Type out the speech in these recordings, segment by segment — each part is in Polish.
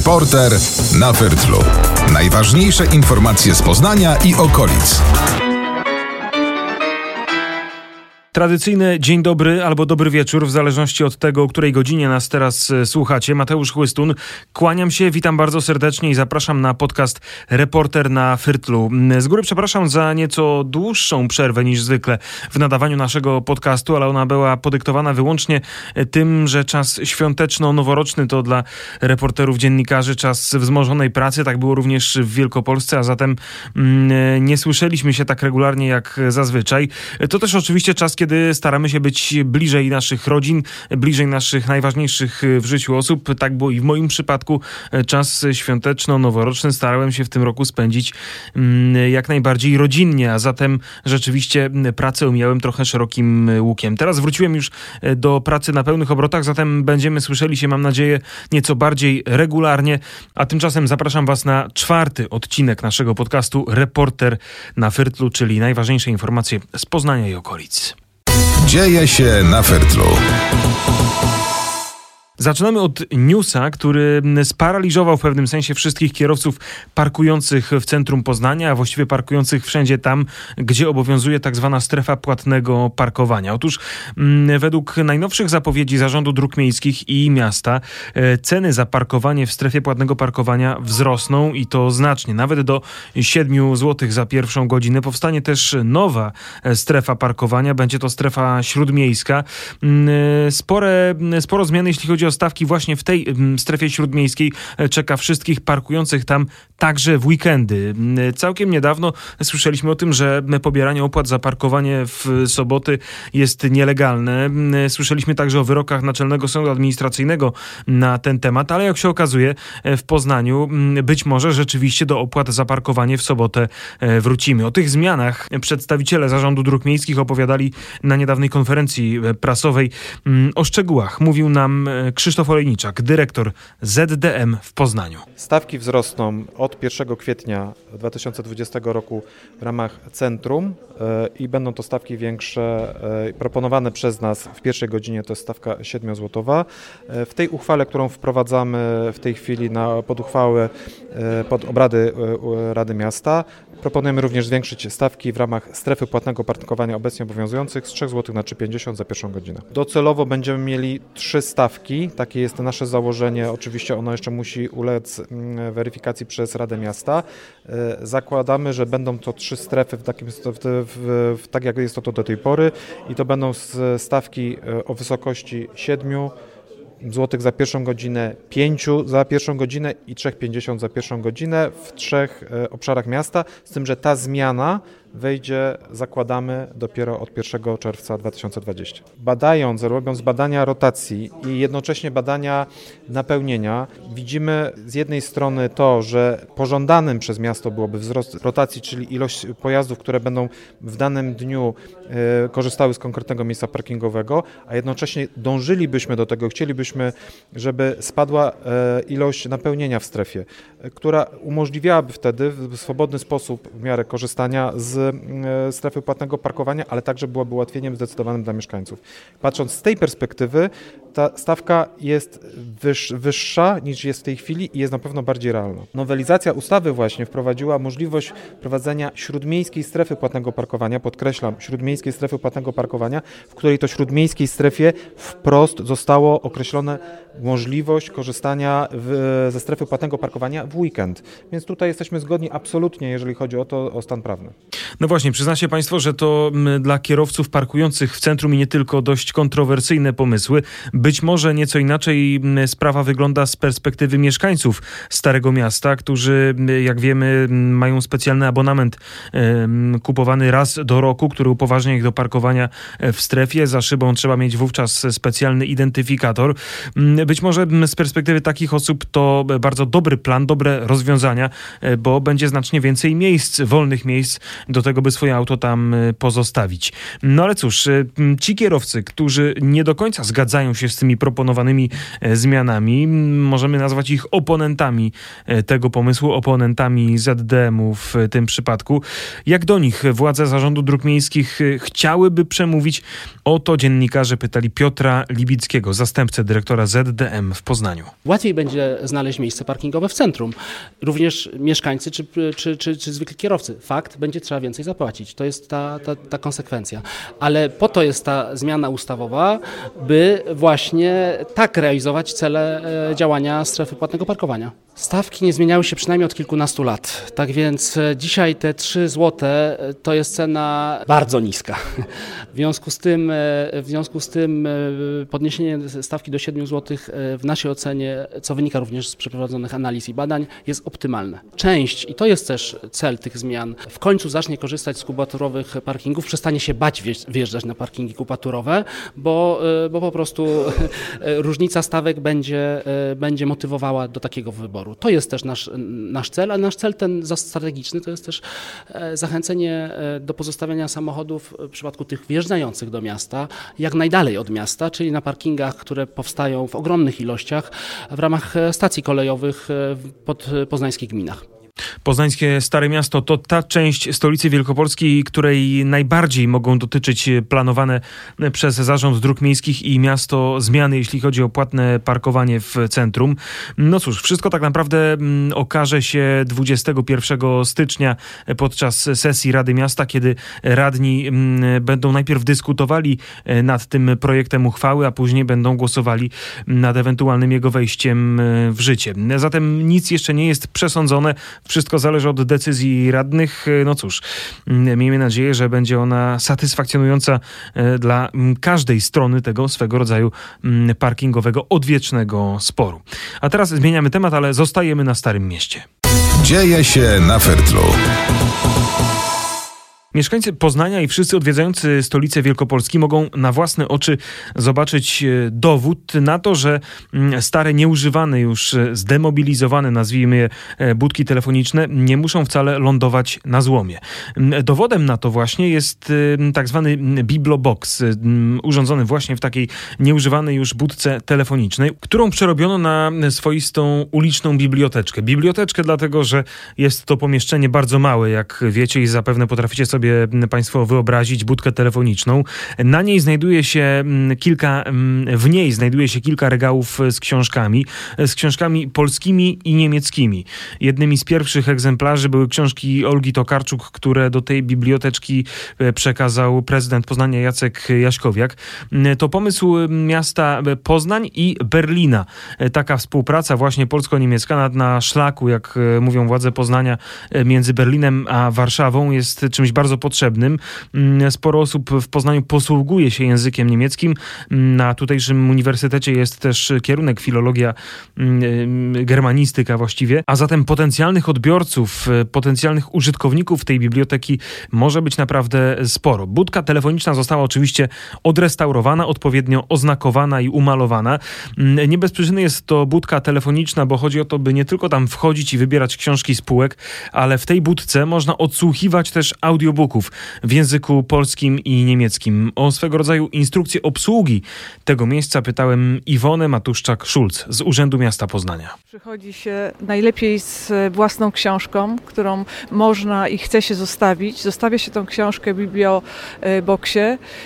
Reporter na Wyrtlu. Najważniejsze informacje z Poznania i okolic. Tradycyjny dzień dobry albo dobry wieczór, w zależności od tego, o której godzinie nas teraz e, słuchacie. Mateusz Chłystun, kłaniam się, witam bardzo serdecznie i zapraszam na podcast Reporter na Fyrtlu. Z góry przepraszam za nieco dłuższą przerwę niż zwykle w nadawaniu naszego podcastu, ale ona była podyktowana wyłącznie tym, że czas świąteczno-noworoczny to dla reporterów, dziennikarzy czas wzmożonej pracy. Tak było również w Wielkopolsce, a zatem mm, nie słyszeliśmy się tak regularnie jak zazwyczaj. To też oczywiście czas, kiedy staramy się być bliżej naszych rodzin, bliżej naszych najważniejszych w życiu osób. Tak było i w moim przypadku. Czas świąteczno-noworoczny starałem się w tym roku spędzić mm, jak najbardziej rodzinnie, a zatem rzeczywiście pracę umiałem trochę szerokim łukiem. Teraz wróciłem już do pracy na pełnych obrotach, zatem będziemy słyszeli się, mam nadzieję, nieco bardziej regularnie. A tymczasem zapraszam Was na czwarty odcinek naszego podcastu Reporter na Fyrtlu, czyli najważniejsze informacje z Poznania i okolic. Dzieje się na Fertlu. Zaczynamy od newsa, który sparaliżował w pewnym sensie wszystkich kierowców parkujących w centrum Poznania, a właściwie parkujących wszędzie tam, gdzie obowiązuje tak zwana strefa płatnego parkowania. Otóż według najnowszych zapowiedzi Zarządu Dróg Miejskich i Miasta e, ceny za parkowanie w strefie płatnego parkowania wzrosną i to znacznie, nawet do 7 zł za pierwszą godzinę. Powstanie też nowa e, strefa parkowania, będzie to strefa śródmiejska. E, spore, sporo zmian, jeśli chodzi o stawki właśnie w tej mm, strefie śródmiejskiej e, czeka wszystkich parkujących tam także w weekendy. Mm, całkiem niedawno słyszeliśmy o tym, że pobieranie opłat za parkowanie w soboty jest nielegalne. Mm, słyszeliśmy także o wyrokach Naczelnego Sądu Administracyjnego na ten temat, ale jak się okazuje e, w Poznaniu być może rzeczywiście do opłat za parkowanie w sobotę e, wrócimy. O tych zmianach przedstawiciele Zarządu Dróg Miejskich opowiadali na niedawnej konferencji prasowej. O szczegółach mówił nam Krzysztof Olejniczak, dyrektor ZDM w Poznaniu. Stawki wzrosną od 1 kwietnia 2020 roku w ramach centrum e, i będą to stawki większe e, proponowane przez nas w pierwszej godzinie to jest stawka 7-złotowa. E, w tej uchwale, którą wprowadzamy w tej chwili na, pod uchwałę pod obrady Rady Miasta proponujemy również zwiększyć stawki w ramach strefy płatnego parkowania obecnie obowiązujących z 3 zł na 3,50 za pierwszą godzinę. Docelowo będziemy mieli trzy stawki takie jest nasze założenie. Oczywiście ono jeszcze musi ulec mm, weryfikacji przez Radę Miasta. E, zakładamy, że będą to trzy strefy w takim, w, w, w, tak jak jest to, to do tej pory i to będą stawki e, o wysokości 7 złotych za pierwszą godzinę, 5 za pierwszą godzinę i 3,50 za pierwszą godzinę w trzech e, obszarach miasta, z tym, że ta zmiana wejdzie, zakładamy, dopiero od 1 czerwca 2020. Badając, robiąc badania rotacji i jednocześnie badania napełnienia, widzimy z jednej strony to, że pożądanym przez miasto byłoby wzrost rotacji, czyli ilość pojazdów, które będą w danym dniu y, korzystały z konkretnego miejsca parkingowego, a jednocześnie dążylibyśmy do tego, chcielibyśmy, żeby spadła y, ilość napełnienia w strefie, y, która umożliwiałaby wtedy w swobodny sposób w miarę korzystania z E, strefy płatnego parkowania, ale także byłaby ułatwieniem zdecydowanym dla mieszkańców. Patrząc z tej perspektywy, ta stawka jest wyż, wyższa niż jest w tej chwili i jest na pewno bardziej realna. Nowelizacja ustawy właśnie wprowadziła możliwość prowadzenia śródmiejskiej strefy płatnego parkowania, podkreślam, śródmiejskiej strefy płatnego parkowania, w której to śródmiejskiej strefie wprost zostało określone możliwość korzystania w, ze strefy płatnego parkowania w weekend. Więc tutaj jesteśmy zgodni absolutnie, jeżeli chodzi o to, o stan prawny. No właśnie, przyznacie Państwo, że to dla kierowców parkujących w centrum i nie tylko dość kontrowersyjne pomysły. Być może nieco inaczej sprawa wygląda z perspektywy mieszkańców Starego Miasta, którzy, jak wiemy, mają specjalny abonament kupowany raz do roku, który upoważnia ich do parkowania w strefie. Za szybą trzeba mieć wówczas specjalny identyfikator. Być może z perspektywy takich osób to bardzo dobry plan, dobre rozwiązania, e, bo będzie znacznie więcej miejsc, wolnych miejsc do do tego, by swoje auto tam pozostawić. No ale cóż, ci kierowcy, którzy nie do końca zgadzają się z tymi proponowanymi zmianami, możemy nazwać ich oponentami tego pomysłu, oponentami ZDM-u w tym przypadku. Jak do nich władze zarządu dróg miejskich chciałyby przemówić? O to dziennikarze pytali Piotra Libickiego, zastępcę dyrektora ZDM w Poznaniu. Łatwiej będzie znaleźć miejsce parkingowe w centrum. Również mieszkańcy czy, czy, czy, czy zwykli kierowcy. Fakt, będzie trzeba więcej zapłacić. To jest ta, ta, ta konsekwencja. Ale po to jest ta zmiana ustawowa, by właśnie tak realizować cele e, działania strefy płatnego parkowania. Stawki nie zmieniały się przynajmniej od kilkunastu lat. Tak więc e, dzisiaj te 3 zł e, to jest cena bardzo niska. W związku z tym, w związku z tym podniesienie stawki do 7 zł w naszej ocenie, co wynika również z przeprowadzonych analiz i badań, jest optymalne. Część, i to jest też cel tych zmian, w końcu zacznie korzystać z kubaturowych parkingów, przestanie się bać wjeżdżać na parkingi kubaturowe, bo, bo po prostu różnica stawek będzie, będzie motywowała do takiego wyboru. To jest też nasz, nasz cel, ale nasz cel ten strategiczny to jest też zachęcenie do pozostawiania samochodów w przypadku tych wjeżdżających do miasta jak najdalej od miasta, czyli na parkingach, które powstają w ogromnych ilościach w ramach stacji kolejowych pod poznańskich gminach. Poznańskie Stare Miasto to ta część stolicy Wielkopolskiej, której najbardziej mogą dotyczyć planowane przez Zarząd Dróg Miejskich i miasto zmiany, jeśli chodzi o płatne parkowanie w centrum. No cóż, wszystko tak naprawdę mm, okaże się 21 stycznia podczas sesji Rady Miasta, kiedy radni mm, będą najpierw dyskutowali e, nad tym projektem uchwały, a później będą głosowali nad ewentualnym jego wejściem e, w życie. Zatem nic jeszcze nie jest przesądzone. Wszystko zależy od decyzji radnych. No cóż, miejmy nadzieję, że będzie ona satysfakcjonująca e, dla każdej strony tego swego rodzaju parkingowego, odwiecznego sporu. A teraz zmieniamy temat, ale zostajemy na Starym Mieście. Dzieje się na Fertlu. Mieszkańcy Poznania i wszyscy odwiedzający stolicę Wielkopolski mogą na własne oczy zobaczyć e, dowód na to, że mm, stare, nieużywane już, e, zdemobilizowane, nazwijmy je, e, budki telefoniczne nie muszą wcale lądować na złomie. Dowodem na to właśnie jest tak zwany Biblobox, urządzony właśnie w takiej nieużywanej już budce telefonicznej, którą przerobiono na swoistą uliczną biblioteczkę. Biblioteczkę dlatego, że jest to pomieszczenie bardzo małe, jak wiecie i zapewne potraficie sobie sobie Państwo wyobrazić budkę telefoniczną. Na niej znajduje się mm, kilka, mm, w niej znajduje się kilka regałów z książkami, z książkami polskimi i niemieckimi. Jednymi z pierwszych egzemplarzy były książki Olgi Tokarczuk, które do tej biblioteczki e, przekazał prezydent Poznania Jacek Jaśkowiak. Mm, to pomysł miasta Poznań i Berlina. E, taka współpraca właśnie polsko-niemiecka na, na szlaku, jak e, mówią władze Poznania, między Berlinem a Warszawą jest czymś bardzo bardzo potrzebnym. Mm, sporo osób w Poznaniu posługuje się językiem niemieckim. Mm, na tutejszym uniwersytecie jest też kierunek filologia, mm, germanistyka właściwie, a zatem potencjalnych odbiorców, e, potencjalnych użytkowników tej biblioteki może być naprawdę sporo. Budka telefoniczna została oczywiście odrestaurowana, odpowiednio oznakowana i umalowana. Nie bez przyczyny jest to budka telefoniczna, bo chodzi o to, by nie tylko tam wchodzić i wybierać książki z półek, ale w tej budce można odsłuchiwać też audiobooki audiobooków w języku polskim i niemieckim. O swego rodzaju instrukcję obsługi tego miejsca pytałem Iwonę Matuszczak-Szulc z Urzędu Miasta Poznania. Przychodzi się najlepiej z własną książką, którą można i chce się zostawić. Zostawia się tą książkę w biblioboksie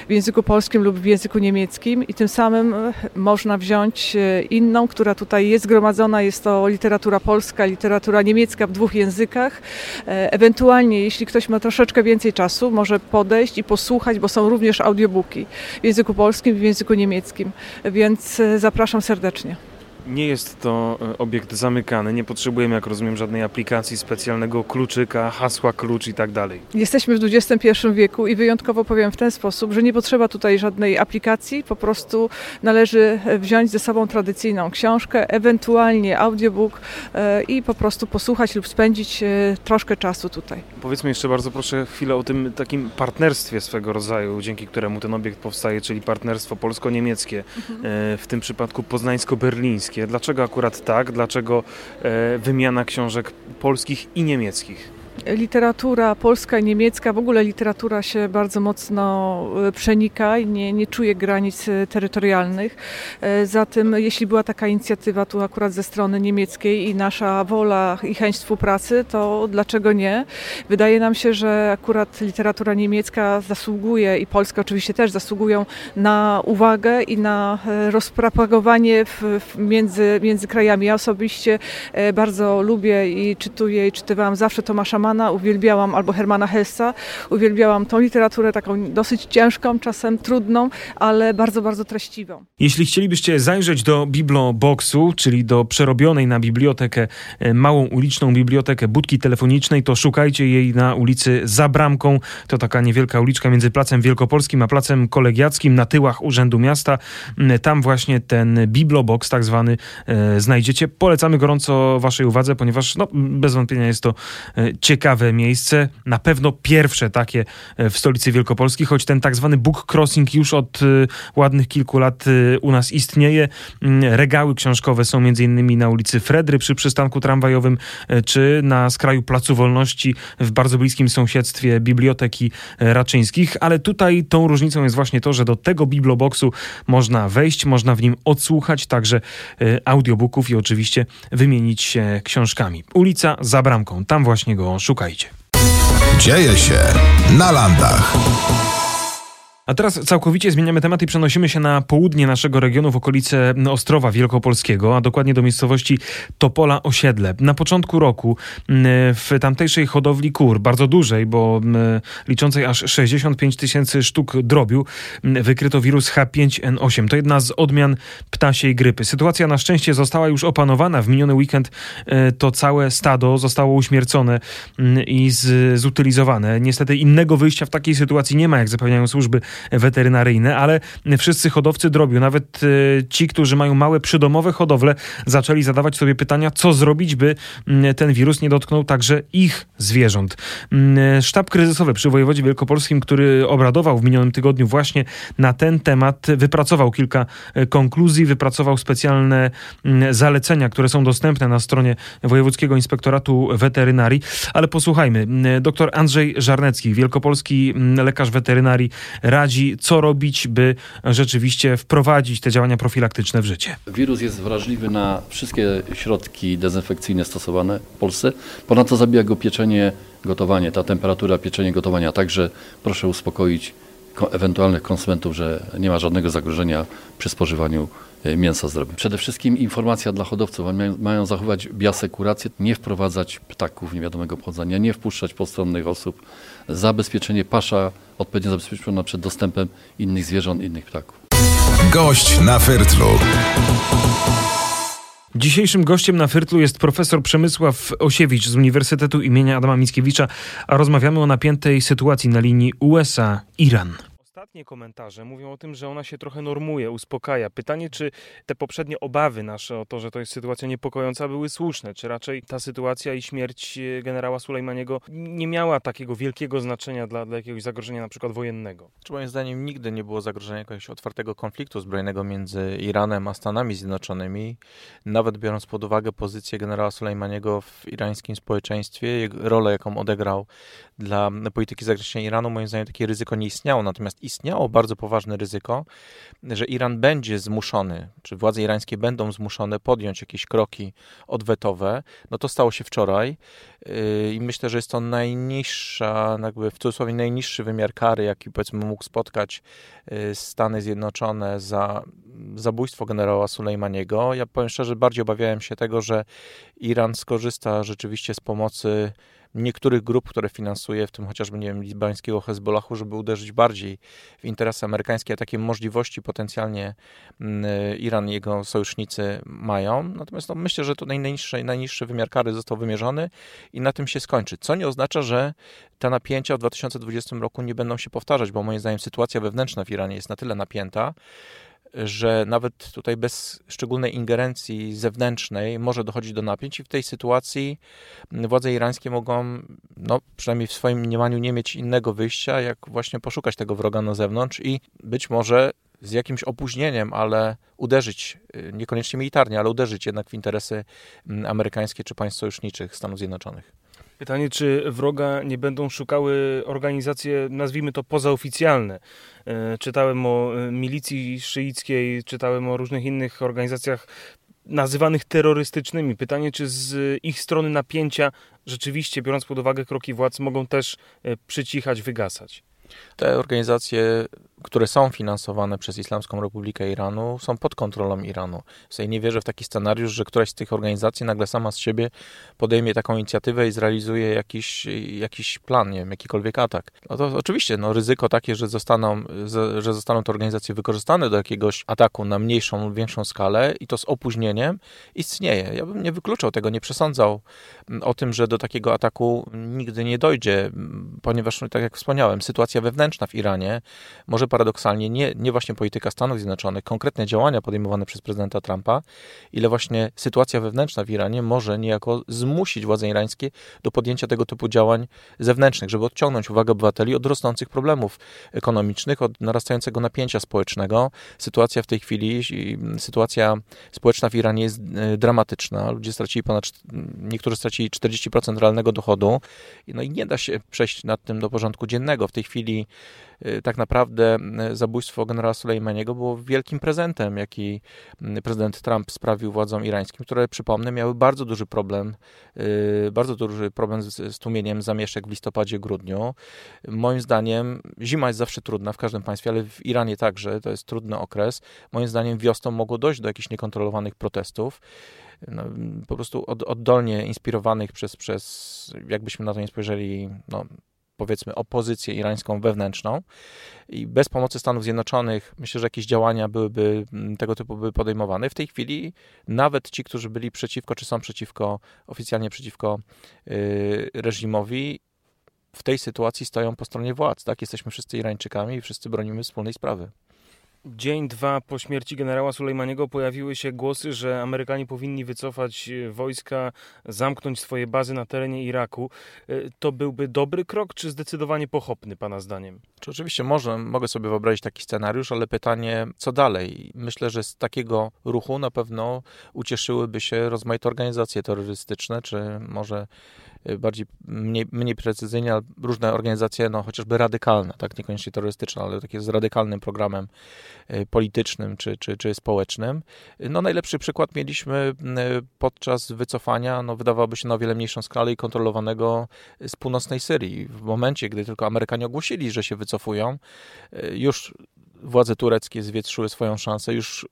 w języku polskim lub w języku niemieckim i tym samym można wziąć e, inną, która tutaj jest gromadzona. Jest to literatura polska, literatura niemiecka w dwóch językach. E, ewentualnie, jeśli ktoś ma troszeczkę więcej więcej czasu może podejść i posłuchać, bo są również audiobooki w języku polskim w języku niemieckim, więc e, zapraszam serdecznie. Nie jest to e, obiekt zamykany, nie potrzebujemy, jak rozumiem, żadnej aplikacji, specjalnego kluczyka, hasła klucz i tak dalej. Jesteśmy w XXI wieku i wyjątkowo powiem w ten sposób, że nie potrzeba tutaj żadnej aplikacji, po prostu należy e, wziąć ze sobą tradycyjną książkę, ewentualnie audiobook e, i po prostu posłuchać lub spędzić troszkę czasu tutaj. Powiedzmy jeszcze bardzo proszę chwilę o tym takim partnerstwie swego rodzaju, dzięki któremu ten obiekt powstaje, czyli partnerstwo polsko-niemieckie, mhm. w tym przypadku poznańsko-berlińskie. Dlaczego akurat tak? Dlaczego e, wymiana książek polskich i niemieckich? Literatura polska i niemiecka, w ogóle literatura się bardzo mocno e, przenika i nie, nie czuje granic e, terytorialnych. E, zatem jeśli była taka inicjatywa tu akurat ze strony niemieckiej i nasza wola i chęć współpracy, to dlaczego nie? Wydaje nam się, że akurat literatura niemiecka zasługuje i polska oczywiście też zasługują na uwagę i na rozpropagowanie w, w między, między krajami. Ja osobiście bardzo lubię i czytuję i czytywałam zawsze Tomasza Mana, uwielbiałam albo Hermana Hessa, uwielbiałam tą literaturę taką dosyć ciężką, czasem trudną, ale bardzo, bardzo treściwą. Jeśli chcielibyście zajrzeć do Bibloboxu, czyli do przerobionej na bibliotekę, e, małą uliczną bibliotekę budki telefonicznej, to szukajcie jej na ulicy Za Bramką. To taka niewielka uliczka między Placem Wielkopolskim a Placem Kolegiackim na tyłach Urzędu Miasta. Mm, tam właśnie ten Biblobox tak zwany e, znajdziecie. Polecamy gorąco waszej uwadze, ponieważ no, bez wątpienia jest to e, ciekawe miejsce. Na pewno pierwsze takie e, w stolicy Wielkopolski, choć ten tak zwany book crossing już od e, ładnych kilku lat u nas istnieje. Mm, regały książkowe są innymi na ulicy Fredry przy przystanku tramwajowym, czy na skraju Placu Wolności w bardzo bliskim sąsiedztwie Biblioteki Raczyńskich, ale tutaj tą różnicą jest właśnie to, że do tego biblioboxu można wejść, można w nim odsłuchać także audiobooków i oczywiście wymienić się książkami. Ulica za bramką, tam właśnie go szukajcie. Dzieje się na landach. A teraz całkowicie zmieniamy temat i przenosimy się na południe naszego regionu, w okolice Ostrowa Wielkopolskiego, a dokładnie do miejscowości Topola Osiedle. Na początku roku w tamtejszej hodowli kur, bardzo dużej, bo liczącej aż 65 tysięcy sztuk drobiu, wykryto wirus H5N8. To jedna z odmian ptasiej grypy. Sytuacja na szczęście została już opanowana. W miniony weekend e, to całe stado zostało uśmiercone i zutylizowane. Niestety innego wyjścia w takiej sytuacji nie ma, jak zapewniają służby weterynaryjne, ale wszyscy hodowcy drobiu, nawet e, ci, którzy mają małe przydomowe hodowle, zaczęli zadawać sobie pytania, co zrobić, by ten wirus nie dotknął także ich zwierząt. Mm, sztab kryzysowy przy wojewodzie wielkopolskim, który obradował w minionym tygodniu właśnie na ten temat, wypracował kilka e, konkluzji, wypracował specjalne zalecenia, które są dostępne na stronie Wojewódzkiego Inspektoratu Weterynarii. Ale posłuchajmy. Dr Andrzej Żarnecki, wielkopolski lekarz weterynarii, radzi, co robić, by rzeczywiście wprowadzić te działania profilaktyczne w życie. Wirus jest wrażliwy na wszystkie środki dezynfekcyjne stosowane w Polsce. Ponadto zabija go pieczenie, gotowanie, ta temperatura pieczenie, gotowania. Także proszę uspokoić ewentualnych konsumentów, że nie ma żadnego zagrożenia przy spożywaniu e, mięsa zdrowym. Przede wszystkim informacja dla hodowców, mają, mają zachować biosekurację, nie wprowadzać ptaków niewiadomego pochodzenia, nie wpuszczać postronnych osób, zabezpieczenie pasza odpowiednio zabezpieczona przed dostępem innych zwierząt, innych ptaków. Gość na Fertlu. Dzisiejszym gościem na Fyrtlu jest profesor Przemysław Osiewicz z Uniwersytetu imienia Adama Mickiewicza, a rozmawiamy o napiętej sytuacji na linii USA-Iran. Ostatnie komentarze mówią o tym, że ona się trochę normuje, uspokaja. Pytanie, czy te poprzednie obawy nasze o to, że to jest sytuacja niepokojąca, były słuszne? Czy raczej ta sytuacja i śmierć e, generała Sulejmaniego nie miała takiego wielkiego znaczenia dla, dla jakiegoś zagrożenia na przykład wojennego? Czy moim zdaniem nigdy nie było zagrożenia jakiegoś otwartego konfliktu zbrojnego między Iranem a Stanami Zjednoczonymi. Nawet biorąc pod uwagę pozycję generała Sulejmaniego w irańskim społeczeństwie, rolę jaką odegrał dla polityki zagranicznej Iranu, moim zdaniem takie ryzyko nie istniało. Natomiast istniało bardzo poważne ryzyko, że Iran będzie zmuszony, czy władze irańskie będą zmuszone podjąć jakieś kroki odwetowe. No to stało się wczoraj yy, i myślę, że jest to najniższa, jakby w cudzysłowie najniższy wymiar kary, jaki powiedzmy mógł spotkać yy, Stany Zjednoczone za zabójstwo generała Sulejmaniego. Ja powiem szczerze, bardziej obawiałem się tego, że Iran skorzysta rzeczywiście z pomocy niektórych grup, które finansuje, w tym chociażby, nie wiem, libańskiego Hezbollahu, żeby uderzyć bardziej w interesy amerykańskie, a takie możliwości potencjalnie mm, Iran i jego sojusznicy mają. Natomiast no, myślę, że to najniższy, najniższy wymiar kary został wymierzony i na tym się skończy. Co nie oznacza, że te napięcia w 2020 roku nie będą się powtarzać, bo moim zdaniem sytuacja wewnętrzna w Iranie jest na tyle napięta, że nawet tutaj bez szczególnej ingerencji zewnętrznej może dochodzić do napięć i w tej sytuacji władze irańskie mogą, no przynajmniej w swoim mniemaniu, nie mieć innego wyjścia, jak właśnie poszukać tego wroga na zewnątrz i być może z jakimś opóźnieniem, ale uderzyć, y, niekoniecznie militarnie, ale uderzyć jednak w interesy mm, amerykańskie czy państw sojuszniczych Stanów Zjednoczonych. Pytanie, czy wroga nie będą szukały organizacje, nazwijmy to pozaoficjalne. E, czytałem o e, milicji szyickiej, czytałem o różnych innych organizacjach nazywanych terrorystycznymi. Pytanie, czy z ich strony napięcia rzeczywiście, biorąc pod uwagę kroki władz, mogą też e, przycichać, wygasać? Te organizacje które są finansowane przez Islamską Republikę Iranu, są pod kontrolą Iranu. Ja nie wierzę w taki scenariusz, że któraś z tych organizacji nagle sama z siebie podejmie taką inicjatywę i zrealizuje jakiś, jakiś plan, nie wiem, jakikolwiek atak. No to oczywiście, no, ryzyko takie, że zostaną, że zostaną te organizacje wykorzystane do jakiegoś ataku na mniejszą lub większą skalę i to z opóźnieniem istnieje. Ja bym nie wykluczał tego, nie przesądzał o tym, że do takiego ataku nigdy nie dojdzie, ponieważ, tak jak wspomniałem, sytuacja wewnętrzna w Iranie może paradoksalnie nie, nie właśnie polityka Stanów Zjednoczonych, konkretne działania podejmowane przez prezydenta Trumpa, ile właśnie sytuacja wewnętrzna w Iranie może niejako zmusić władze irańskie do podjęcia tego typu działań zewnętrznych, żeby odciągnąć uwagę obywateli od rosnących problemów ekonomicznych, od narastającego napięcia społecznego. Sytuacja w tej chwili, sytuacja społeczna w Iranie jest e, dramatyczna. Ludzie stracili ponad, niektórzy stracili 40% realnego dochodu. No i nie da się przejść nad tym do porządku dziennego. W tej chwili tak naprawdę zabójstwo generała Sulejmaniego było wielkim prezentem, jaki prezydent Trump sprawił władzom irańskim, które, przypomnę, miały bardzo duży problem, y, bardzo duży problem z, z tłumieniem zamieszek w listopadzie, grudniu. Moim zdaniem zima jest zawsze trudna w każdym państwie, ale w Iranie także to jest trudny okres. Moim zdaniem wiosną mogło dojść do jakichś niekontrolowanych protestów. No, po prostu od, oddolnie inspirowanych przez, przez, jakbyśmy na to nie spojrzeli, no, powiedzmy opozycję irańską wewnętrzną i bez pomocy Stanów Zjednoczonych myślę, że jakieś działania byłyby mm, tego typu były podejmowane. W tej chwili nawet ci, którzy byli przeciwko, czy są przeciwko, oficjalnie przeciwko yy, reżimowi, w tej sytuacji stoją po stronie władz. Tak? Jesteśmy wszyscy Irańczykami i wszyscy bronimy wspólnej sprawy. Dzień, dwa po śmierci generała Sulejmaniego pojawiły się głosy, że Amerykanie powinni wycofać e, wojska, zamknąć swoje bazy na terenie Iraku. E, to byłby dobry krok, czy zdecydowanie pochopny, Pana zdaniem? Czy oczywiście może, mogę sobie wyobrazić taki scenariusz, ale pytanie, co dalej? Myślę, że z takiego ruchu na pewno ucieszyłyby się rozmaite organizacje terrorystyczne, czy może bardziej, mniej, mniej precyzyjnie, ale różne organizacje, no chociażby radykalne, tak, niekoniecznie terrorystyczne, ale takie z radykalnym programem y, politycznym czy, czy, czy społecznym. No najlepszy przykład mieliśmy y, podczas wycofania, no wydawałoby się na o wiele mniejszą skalę i kontrolowanego z północnej Syrii. W momencie, gdy tylko Amerykanie ogłosili, że się wycofują, już władze tureckie zwietrzyły swoją szansę, już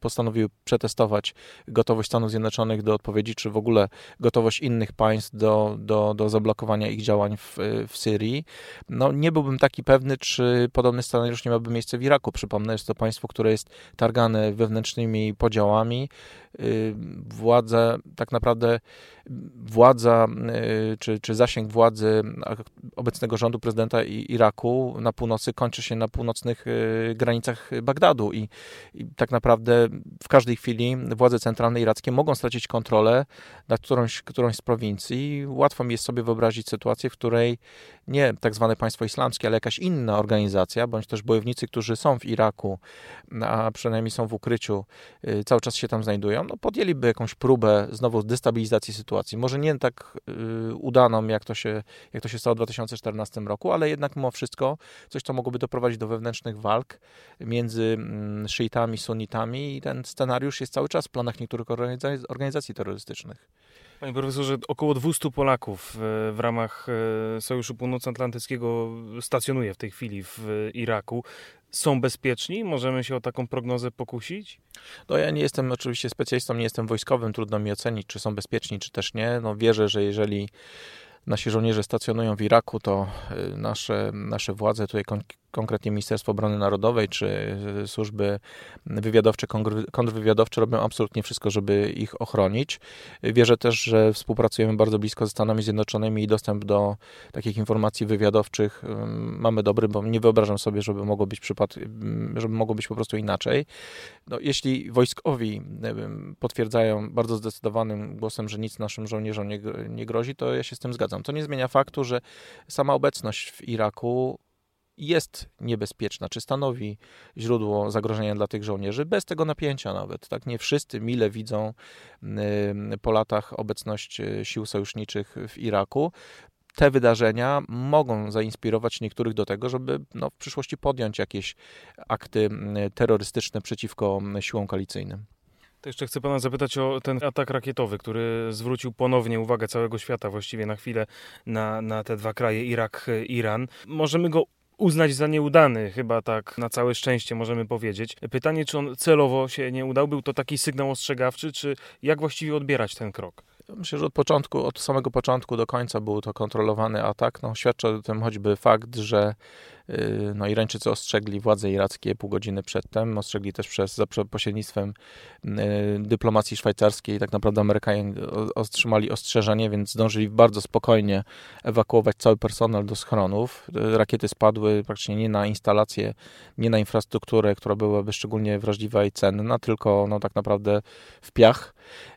postanowiły przetestować gotowość Stanów Zjednoczonych do odpowiedzi, czy w ogóle gotowość innych państw do, do, do zablokowania ich działań w, w Syrii. No, nie byłbym taki pewny, czy podobny scenariusz nie miałby miejsca w Iraku. Przypomnę, jest to państwo, które jest targane wewnętrznymi podziałami. Y, władza, tak naprawdę władza, y, czy, czy zasięg władzy obecnego rządu prezydenta Iraku na północy kończy się na północnych y, granicach Bagdadu i, i tak naprawdę w każdej chwili władze centralne irackie mogą stracić kontrolę nad którąś, którąś z prowincji. Łatwo mi jest sobie wyobrazić sytuację, w której nie tak zwane państwo islamskie, ale jakaś inna organizacja, bądź też bojownicy, którzy są w Iraku, a przynajmniej są w ukryciu, y, cały czas się tam znajdują, no podjęliby jakąś próbę znowu destabilizacji sytuacji. Może nie tak y, udaną, jak to, się, jak to się stało w 2014 roku, ale jednak mimo wszystko coś, co mogłoby doprowadzić do wewnętrznych walk między mm, szyitami, sunnitami i ten scenariusz jest cały czas w planach niektórych organizacji terrorystycznych. Panie profesorze, około 200 Polaków w ramach e, Sojuszu Północnoatlantyckiego stacjonuje w tej chwili w Iraku. Są bezpieczni? Możemy się o taką prognozę pokusić? No ja nie jestem oczywiście specjalistą, nie jestem wojskowym, trudno mi ocenić, czy są bezpieczni, czy też nie. No wierzę, że jeżeli nasi żołnierze stacjonują w Iraku, to e, nasze, nasze władze, tutaj konkretnie Ministerstwo Obrony Narodowej czy służby wywiadowcze, kontrwywiadowcze robią absolutnie wszystko, żeby ich ochronić. Wierzę też, że współpracujemy bardzo blisko ze Stanami Zjednoczonymi i dostęp do takich informacji wywiadowczych mamy dobry, bo nie wyobrażam sobie, żeby mogło być przypad, żeby mogło być po prostu inaczej. No, jeśli wojskowi potwierdzają bardzo zdecydowanym głosem, że nic naszym żołnierzom nie, nie grozi, to ja się z tym zgadzam. To nie zmienia faktu, że sama obecność w Iraku jest niebezpieczna, czy stanowi źródło zagrożenia dla tych żołnierzy, bez tego napięcia nawet. Tak nie wszyscy mile widzą po latach obecność e, sił sojuszniczych w Iraku. Te wydarzenia mogą zainspirować niektórych do tego, żeby no, w przyszłości podjąć jakieś akty terrorystyczne przeciwko siłom koalicyjnym. To jeszcze chcę pana zapytać o ten atak rakietowy, który zwrócił ponownie uwagę całego świata, właściwie na chwilę, na, na te dwa kraje, Irak, Iran. Możemy go uznać za nieudany, chyba tak na całe szczęście możemy powiedzieć. Pytanie, czy on celowo się nie udał? Był to taki sygnał ostrzegawczy, czy jak właściwie odbierać ten krok? Myślę, że od początku, od samego początku do końca był to kontrolowany atak. No, świadczy o tym choćby fakt, że y, no, Irańczycy ostrzegli władze irackie pół godziny przedtem, ostrzegli też przez, za pośrednictwem y, dyplomacji szwajcarskiej. Tak naprawdę Amerykanie otrzymali ostrzeżenie, więc zdążyli bardzo spokojnie ewakuować cały personel do schronów. Y, rakiety spadły praktycznie nie na instalacje, nie na infrastrukturę, która byłaby szczególnie wrażliwa i cenna, tylko no, tak naprawdę w piach.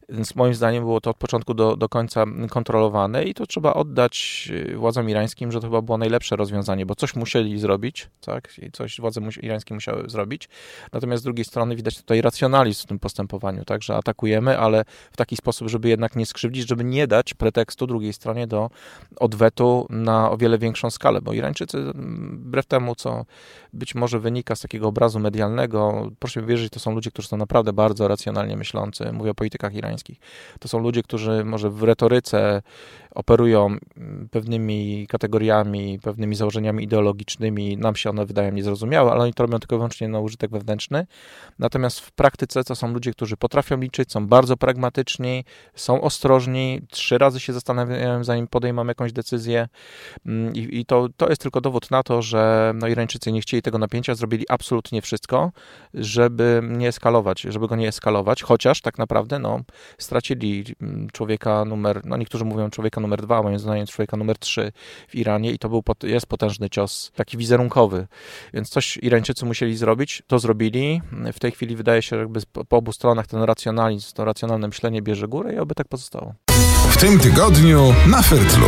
Więc moim zdaniem było to od początku do, do końca kontrolowane i to trzeba oddać y, władzom irańskim, że to chyba było najlepsze rozwiązanie, bo coś musieli zrobić, tak? I coś władze irańskie musiały zrobić. Natomiast z drugiej strony widać tutaj racjonalizm w tym postępowaniu, tak? Że atakujemy, ale w taki sposób, żeby jednak nie skrzywdzić, żeby nie dać pretekstu drugiej stronie do odwetu na o wiele większą skalę, bo Irańczycy, wbrew temu, co być może wynika z takiego obrazu medialnego, proszę mi wierzyć, to są ludzie, którzy są naprawdę bardzo racjonalnie myślący. Mówię o politykach irańskich. To są ludzie, którzy może w retoryce operują mm, pewnymi kategoriami, pewnymi założeniami ideologicznymi. Nam się one wydają niezrozumiałe, ale oni to robią tylko wyłącznie na użytek wewnętrzny. Natomiast w praktyce to są ludzie, którzy potrafią liczyć, są bardzo pragmatyczni, są ostrożni, trzy razy się zastanawiają, zanim podejmą jakąś decyzję. Mm, I, i to, to jest tylko dowód na to, że no, Irańczycy nie chcieli tego napięcia, zrobili absolutnie wszystko, żeby nie eskalować, żeby go nie eskalować, chociaż tak naprawdę no, stracili mm, człowieka numer, no niektórzy mówią człowieka numer dwa, moim zdaniem człowieka numer trzy w Iranie i to był, jest potężny cios, taki wizerunkowy. Więc coś Irańczycy musieli zrobić, to zrobili. W tej chwili wydaje się, że jakby po obu stronach ten racjonalizm, to racjonalne myślenie bierze górę i oby tak pozostało. W tym tygodniu na Fertlu.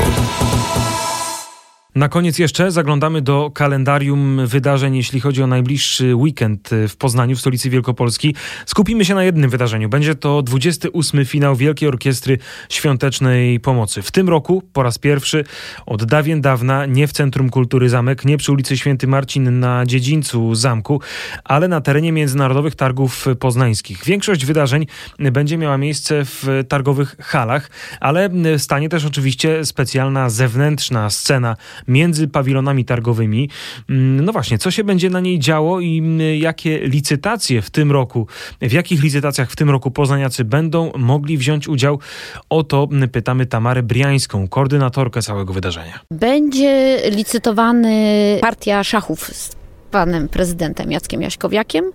Na koniec jeszcze zaglądamy do kalendarium wydarzeń, jeśli chodzi o najbliższy weekend w Poznaniu, w stolicy Wielkopolski. Skupimy się na jednym wydarzeniu. Będzie to 28. finał Wielkiej Orkiestry Świątecznej Pomocy. W tym roku po raz pierwszy od dawien dawna nie w Centrum Kultury Zamek, nie przy ulicy Święty Marcin na dziedzińcu zamku, ale na terenie Międzynarodowych Targów Poznańskich. Większość wydarzeń będzie miała miejsce w targowych halach, ale stanie też oczywiście specjalna zewnętrzna scena między pawilonami targowymi. Mm, no właśnie, co się będzie na niej działo i mm, jakie licytacje w tym roku, w jakich licytacjach w tym roku poznaniacy będą mogli wziąć udział? O to mm, pytamy Tamarę Briańską, koordynatorkę całego wydarzenia. Będzie licytowany partia szachów panem prezydentem Jackiem Jaśkowiakiem.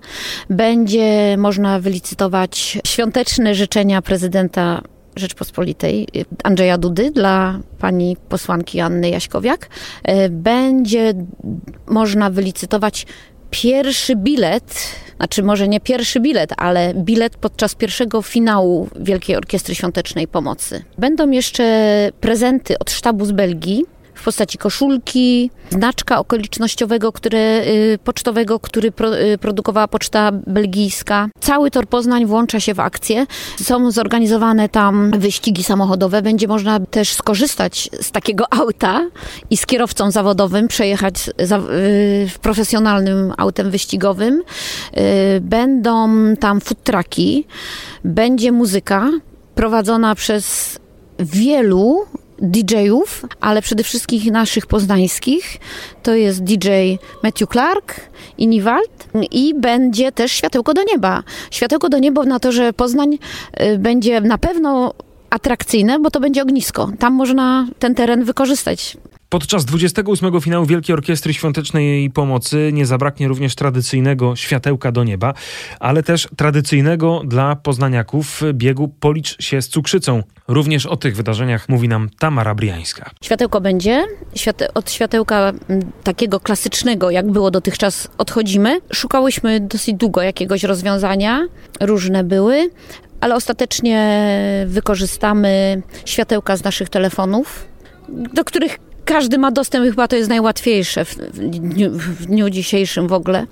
Będzie można wylicytować świąteczne życzenia prezydenta Rzeczpospolitej Andrzeja Dudy dla pani posłanki Anny Jaśkowiak. E, będzie można wylicytować pierwszy bilet, znaczy może nie pierwszy bilet, ale bilet podczas pierwszego finału Wielkiej Orkiestry Świątecznej Pomocy. Będą jeszcze prezenty od sztabu z Belgii w postaci koszulki, znaczka okolicznościowego, które, y, pocztowego, który pro, y, produkowała poczta belgijska. Cały Tor Poznań włącza się w akcję. Są zorganizowane tam wyścigi samochodowe. Będzie można też skorzystać z takiego auta i z kierowcą zawodowym przejechać za, y, profesjonalnym autem wyścigowym. Będą tam food trucki, będzie muzyka prowadzona przez wielu DJ-ów, ale przede wszystkim naszych poznańskich. To jest DJ Matthew Clark i Niwald i będzie też Światełko do Nieba. Światełko do Nieba na to, że Poznań y, będzie na pewno atrakcyjne, bo to będzie ognisko. Tam można ten teren wykorzystać. Podczas 28 finału Wielkiej Orkiestry Świątecznej Pomocy nie zabraknie również tradycyjnego światełka do nieba, ale też tradycyjnego dla poznaniaków biegu Policz się z cukrzycą. Również o tych wydarzeniach mówi nam Tamara Briańska. Światełko będzie. Od światełka takiego klasycznego, jak było dotychczas, odchodzimy. Szukałyśmy dosyć długo jakiegoś rozwiązania. Różne były, ale ostatecznie wykorzystamy światełka z naszych telefonów, do których każdy ma dostęp, chyba to jest najłatwiejsze w dniu, w dniu dzisiejszym w ogóle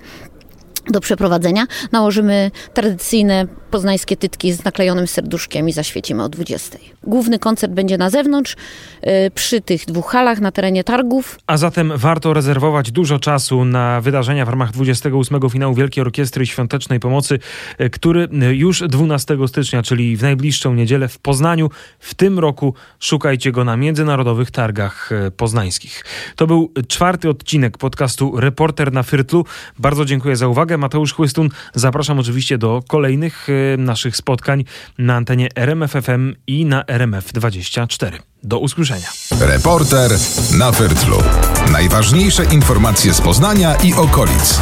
do przeprowadzenia. Nałożymy tradycyjne poznańskie tytki z naklejonym serduszkiem i zaświecimy o 20. Główny koncert będzie na zewnątrz, y, przy tych dwóch halach na terenie targów. A zatem warto rezerwować dużo czasu na wydarzenia w ramach 28. finału Wielkiej Orkiestry Świątecznej Pomocy, y, który już 12 stycznia, czyli w najbliższą niedzielę w Poznaniu. W tym roku szukajcie go na międzynarodowych targach y, poznańskich. To był czwarty odcinek podcastu Reporter na Fyrtlu. Bardzo dziękuję za uwagę. Mateusz Chłystun. Zapraszam oczywiście do kolejnych naszych spotkań na antenie RMFFM i na RMF24. Do usłyszenia. Reporter na Fertlu. Najważniejsze informacje z Poznania i okolic.